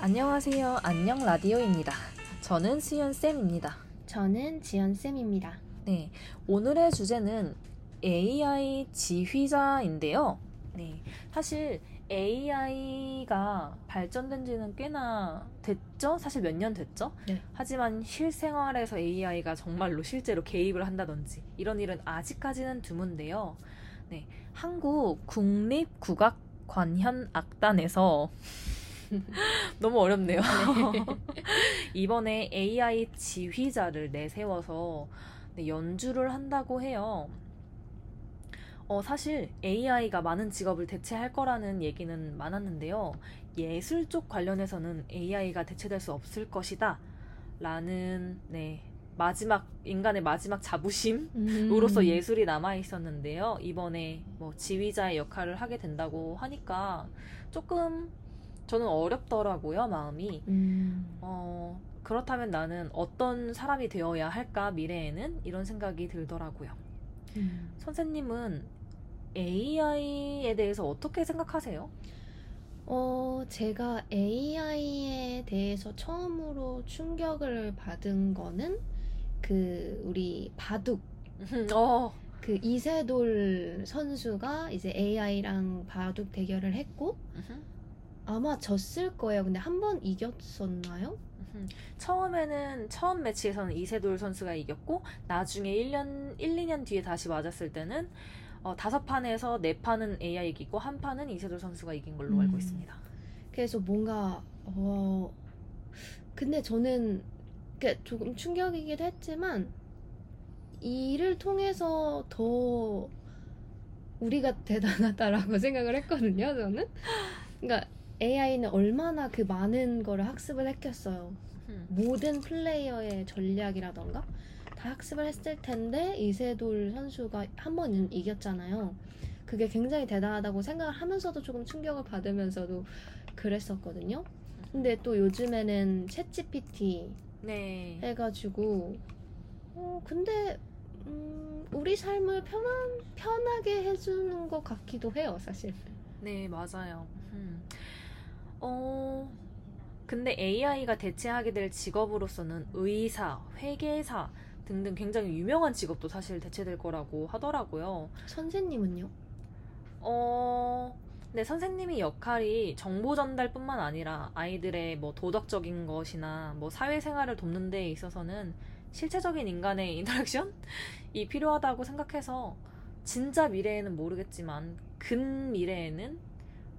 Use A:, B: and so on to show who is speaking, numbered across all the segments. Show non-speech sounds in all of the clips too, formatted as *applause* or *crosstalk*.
A: 안녕하세요. 안녕 라디오입니다. 저는 수연 쌤입니다.
B: 저는 지연 쌤입니다.
A: 네. 오늘의 주제는 AI 지휘자인데요. 네. 사실 AI가 발전된 지는 꽤나 됐죠? 사실 몇 년 됐죠?
B: 네.
A: 하지만 실생활에서 AI가 정말로 실제로 개입을 한다든지 이런 일은 아직까지는 드문데요. 네. 한국 국립국악관현악단에서 *laughs* 너무 어렵네요. 네. *laughs* 이번에 AI 지휘자를 내세워서 네, 연주를 한다고 해요. 어, 사실 AI가 많은 직업을 대체할 거라는 얘기는 많았는데요. 예술 쪽 관련해서는 AI가 대체될 수 없을 것이다. 라는, 네, 마지막, 인간의 마지막 자부심으로서 음. 예술이 남아 있었는데요. 이번에 뭐 지휘자의 역할을 하게 된다고 하니까 조금 저는 어렵더라고요, 마음이. 음. 어, 그렇다면 나는 어떤 사람이 되어야 할까, 미래에는? 이런 생각이 들더라고요. 음. 선생님은 AI에 대해서 어떻게 생각하세요?
B: 어, 제가 AI에 대해서 처음으로 충격을 받은 거는 그 우리 바둑 *laughs* 어. 그 이세돌 선수가 이제 AI랑 바둑 대결을 했고 아마 졌을 거예요. 근데 한 번 이겼었나요?
A: 처음에는 처음 매치에서는 이세돌 선수가 이겼고 나중에 1년 1, 2년 뒤에 다시 맞았을 때는 어, 다섯 판에서 네 판은 AI 이기고 한 판은 이세돌 선수가 이긴 걸로 음. 알고 있습니다.
B: 그래서 뭔가 어 근데 저는 조금 충격이기도 했지만 이를 통해서 더 우리가 *laughs* 대단하다라고 생각을 했거든요. 저는 그러니까 AI는 얼마나 그 많은 거를 학습을 했겠어요. 음. 모든 플레이어의 전략이라던가 다 학습을 했을 텐데 이세돌 선수가 한 번 이겼잖아요. 그게 굉장히 대단하다고 생각을 하면서도 조금 충격을 받으면서도 그랬었거든요. 근데 또 요즘에는 챗 GPT 네. 해가지고 어 근데 음, 우리 삶을 편한 편하게 해주는 것 같기도 해요, 사실.
A: 네, 맞아요. 음. 어 근데 AI가 대체하게 될 직업으로서는 의사, 회계사 등등 굉장히 유명한 직업도 사실 대체될 거라고 하더라고요.
B: 선생님은요?
A: 어, 네, 선생님이 역할이 정보 전달뿐만 아니라 아이들의 뭐 도덕적인 것이나 뭐 사회생활을 돕는 데 있어서는 실체적인 인간의 *laughs* 인터랙션이 필요하다고 생각해서 진짜 미래에는 모르겠지만 근 미래에는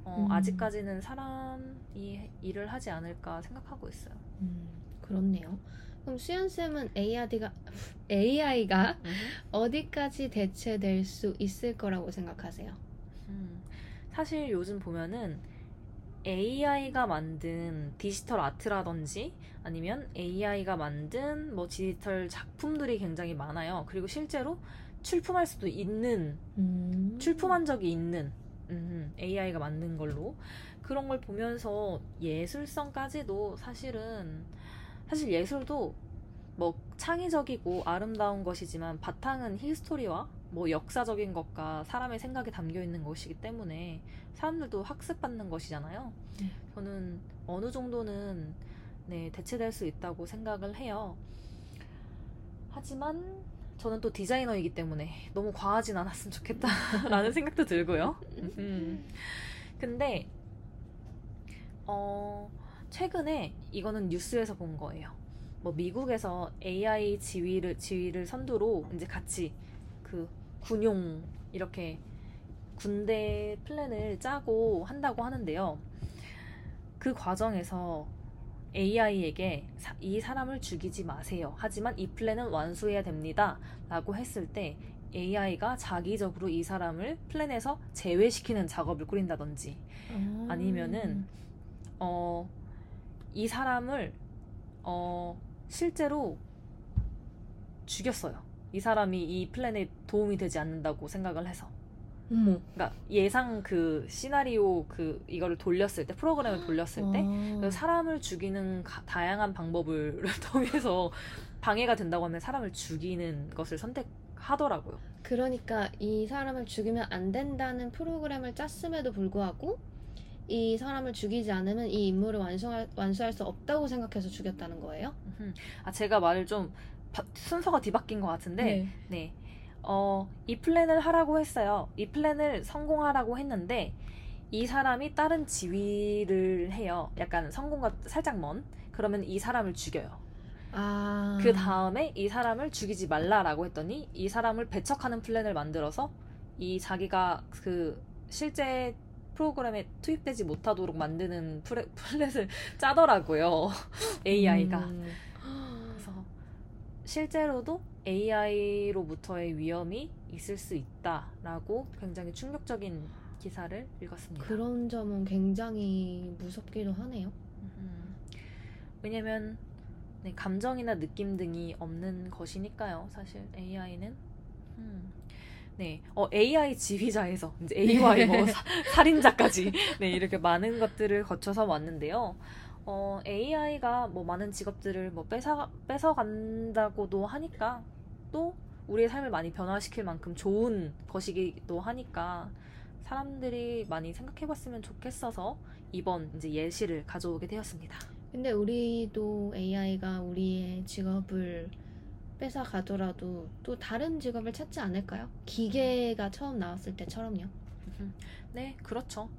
A: 어, 음. 아직까지는 사람이 일을 하지 않을까 생각하고 있어요.
B: 음, 그렇네요. 그럼 수연 쌤은 AI가 *laughs* AI가 음. 어디까지 대체될 수 있을 거라고 생각하세요? 음,
A: 사실 요즘 보면은 AI가 만든 디지털 아트라든지 아니면 AI가 만든 뭐 디지털 작품들이 굉장히 많아요. 그리고 실제로 출품할 수도 있는 음. 출품한 적이 있는 음, AI가 만든 걸로 그런 걸 보면서 예술성까지도 사실은 사실 예술도 뭐 창의적이고 아름다운 것이지만 바탕은 history와 뭐 역사적인 것과 사람의 생각이 담겨 있는 것이기 때문에 사람들도 학습받는 것이잖아요. 네. 저는 어느 정도는 네, 대체될 수 있다고 생각을 해요. 하지만 저는 또 디자이너이기 때문에 너무 과하진 않았으면 좋겠다라는 *laughs* 생각도 들고요. 음. 근데 어 최근에 이거는 뉴스에서 본 거예요. 뭐 미국에서 AI 지휘를 지휘를 선두로 이제 같이 그 군용 이렇게 군대 플랜을 짜고 한다고 하는데요. 그 과정에서 AI에게 이 사람을 죽이지 마세요. 하지만 이 플랜은 완수해야 됩니다. 라고 했을 때 AI가 자기적으로 이 사람을 플랜에서 제외시키는 작업을 꾸린다든지 음. 아니면은 어, 이 사람을 어, 실제로 죽였어요. 이 사람이 이 플랜에 도움이 되지 않는다고 생각을 해서. 음. 그러니까 예상 그 시나리오 그 이거를 돌렸을 때 프로그램을 돌렸을 때 어. 사람을 죽이는 가, 다양한 방법을 *laughs* 통해서 방해가 된다고 하면 사람을 죽이는 것을 선택하더라고요.
B: 그러니까 이 사람을 죽이면 안 된다는 프로그램을 짰음에도 불구하고 이 사람을 죽이지 않으면 이 임무를 완수할, 완수할 수 없다고 생각해서 죽였다는 거예요?
A: 아 제가 말을 좀 바- 순서가 뒤바뀐 것 같은데 네. 어, 이 플랜을 하라고 했어요. 이 플랜을 성공하라고 했는데, 이 사람이 다른 지휘를 해요. 약간 성공과 살짝 먼. 그러면 이 사람을 죽여요.
B: 아.
A: 그 다음에 이 사람을 죽이지 말라라고 했더니, 이 사람을 배척하는 플랜을 만들어서, 이 자기가 그 실제 프로그램에 투입되지 못하도록 만드는 플레, *laughs* 플랜을 짜더라고요. *laughs* AI가.
B: 음.
A: 그래서 실제로도 AI로부터의 위험이 있을 수 있다라고 굉장히 충격적인 기사를 읽었습니다.
B: 그런 점은 굉장히 무섭기도 하네요.
A: 음, 왜냐면 네, 감정이나 느낌 등이 없는 것이니까요. 사실 AI는 음, 네, 어, AI 지휘자에서 이제 AI 뭐 *laughs* 사, 살인자까지 네, 이렇게 많은 것들을 거쳐서 왔는데요. 어, AI가 뭐 많은 직업들을 뭐 뺏어 뺏어간다고도 하니까 또 우리의 삶을 많이 변화시킬 만큼 좋은 것이기도 하니까 사람들이 많이 생각해봤으면 좋겠어서 이번 이제 예시를 가져오게 되었습니다.
B: 근데 우리도 AI가 우리의 직업을 뺏어 가더라도 또 다른 직업을 찾지 않을까요? 기계가 처음 나왔을 때처럼요.
A: 네, 그렇죠.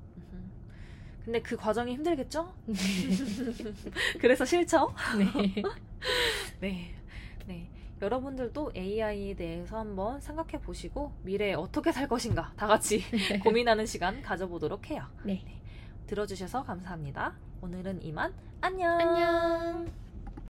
A: 근데 그 과정이 힘들겠죠? *laughs* 그래서 싫죠?
B: 네. *laughs*
A: 네. 네. 여러분들도 AI에 대해서 한번 생각해 보시고 미래에 어떻게 살 것인가 다 같이 *laughs* 고민하는 시간 가져보도록 해요.
B: 네.
A: 들어주셔서 감사합니다. 오늘은 이만 안녕.
B: 안녕.